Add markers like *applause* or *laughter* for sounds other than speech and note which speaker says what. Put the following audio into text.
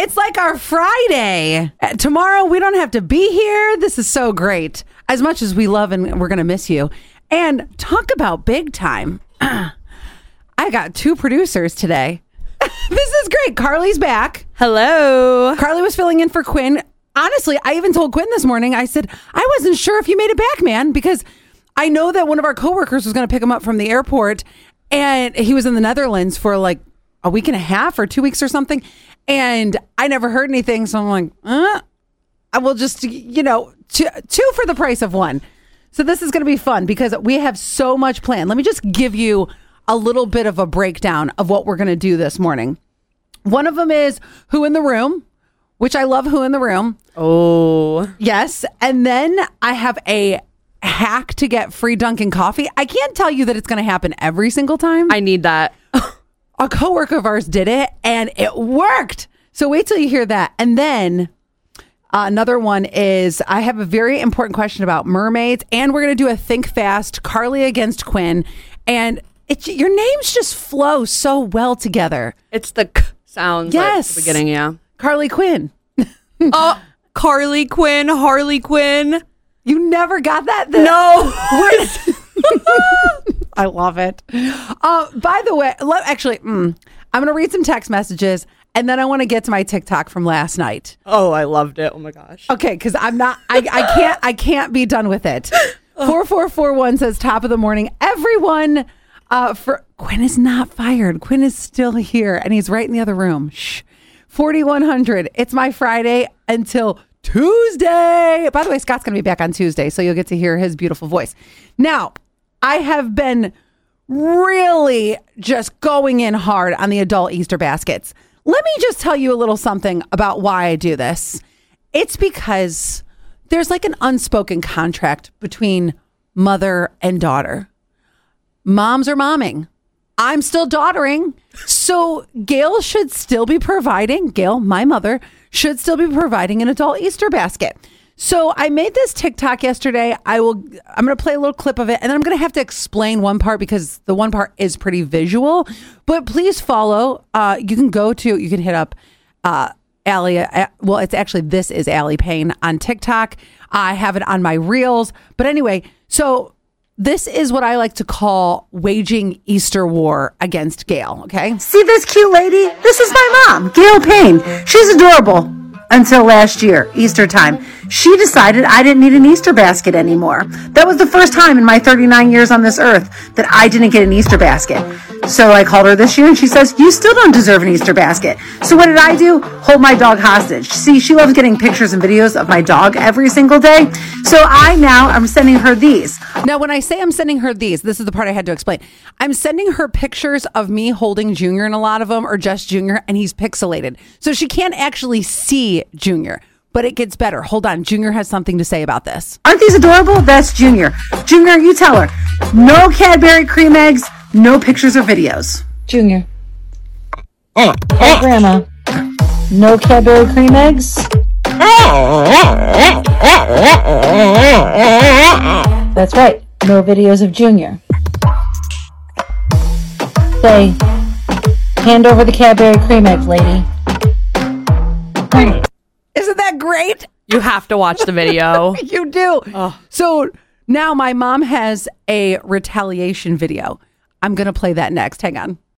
Speaker 1: It's like our Friday. Uh, Tomorrow we don't have to be here. This is so great. As much as we love and we're going to miss you. And talk about big time. *clears throat* I got two producers today. *laughs* this is great. Carly's back.
Speaker 2: Hello.
Speaker 1: Carly was filling in for Quinn. Honestly, I even told Quinn this morning, I said, I wasn't sure if you made it back, man, because I know that one of our coworkers was going to pick him up from the airport and he was in the Netherlands for like a week and a half or two weeks or something. And I never heard anything. So I'm like, uh, I will just, you know, two, two for the price of one. So this is going to be fun because we have so much planned. Let me just give you a little bit of a breakdown of what we're going to do this morning. One of them is Who in the Room, which I love Who in the Room.
Speaker 2: Oh.
Speaker 1: Yes. And then I have a hack to get free Dunkin' coffee. I can't tell you that it's going to happen every single time.
Speaker 2: I need that.
Speaker 1: a coworker of ours did it and it worked. So wait till you hear that. And then uh, another one is I have a very important question about mermaids, and we're going to do a think fast Carly against Quinn. And it, your names just flow so well together.
Speaker 2: It's the k sounds
Speaker 1: Yes.
Speaker 2: at the beginning, yeah.
Speaker 1: Carly Quinn. *laughs*
Speaker 2: Oh, Carly Quinn, Harley Quinn.
Speaker 1: You never got that? The-
Speaker 2: No. *laughs* *laughs*
Speaker 1: I love it. Uh, by the way, let, actually, mm, I'm going to read some text messages and then I want to get to my TikTok from last night.
Speaker 2: oh, I loved it. Oh my gosh.
Speaker 1: Okay, because I'm not. I, I can't. I can't be done with it. *laughs* Four four four one says top of the morning. Everyone, uh, for Quinn is not fired. Quinn is still here, and he's right in the other room. Shh. Forty one hundred. It's my Friday until Tuesday. By the way, Scott's going to be back on Tuesday, so you'll get to hear his beautiful voice. Now, I have been really just going in hard on the adult Easter baskets. Let me just tell you a little something about why I do this. It's because there's like an unspoken contract between mother and daughter. Moms are momming. I'm still daughtering. So Gail should still be providing, Gail, my mother, should still be providing an adult Easter basket. So I made this TikTok yesterday. I will I'm going to play a little clip of it and then I'm going to have to explain one part because the one part is pretty visual. But please follow. Uh you can go to you can hit up uh Allie, uh, well, it's actually this is Allie Payne on TikTok. I have it on my reels. But anyway, so this is what I like to call waging Easter war against Gail. Okay.
Speaker 3: See this cute lady? This is my mom, Gail Payne. She's adorable. Until last year, Easter time, she decided I didn't need an Easter basket anymore. That was the first time in my 39 years on this earth that I didn't get an Easter basket. So I called her this year and she says, You still don't deserve an Easter basket. So what did I do? Hold my dog hostage. See, she loves getting pictures and videos of my dog every single day. So I now I'm sending her these.
Speaker 1: Now, when I say I'm sending her these, this is the part I had to explain. I'm sending her pictures of me holding Junior, and a lot of them are just Junior, and he's pixelated. So she can't actually see Junior. But it gets better. Hold on. Junior has something to say about this.
Speaker 3: Aren't these adorable? That's Junior. Junior, you tell her. No Cadbury cream eggs, no pictures or videos.
Speaker 4: Junior. Oh, Hey, oh. Grandma. No Cadbury cream eggs? That's right. No videos of Junior. Say, hand over the Cadbury cream eggs, lady.
Speaker 1: Great?
Speaker 2: You have to watch the video. *laughs*
Speaker 1: You do. Oh. So now my mom has a retaliation video. I'm going to play that next. Hang on.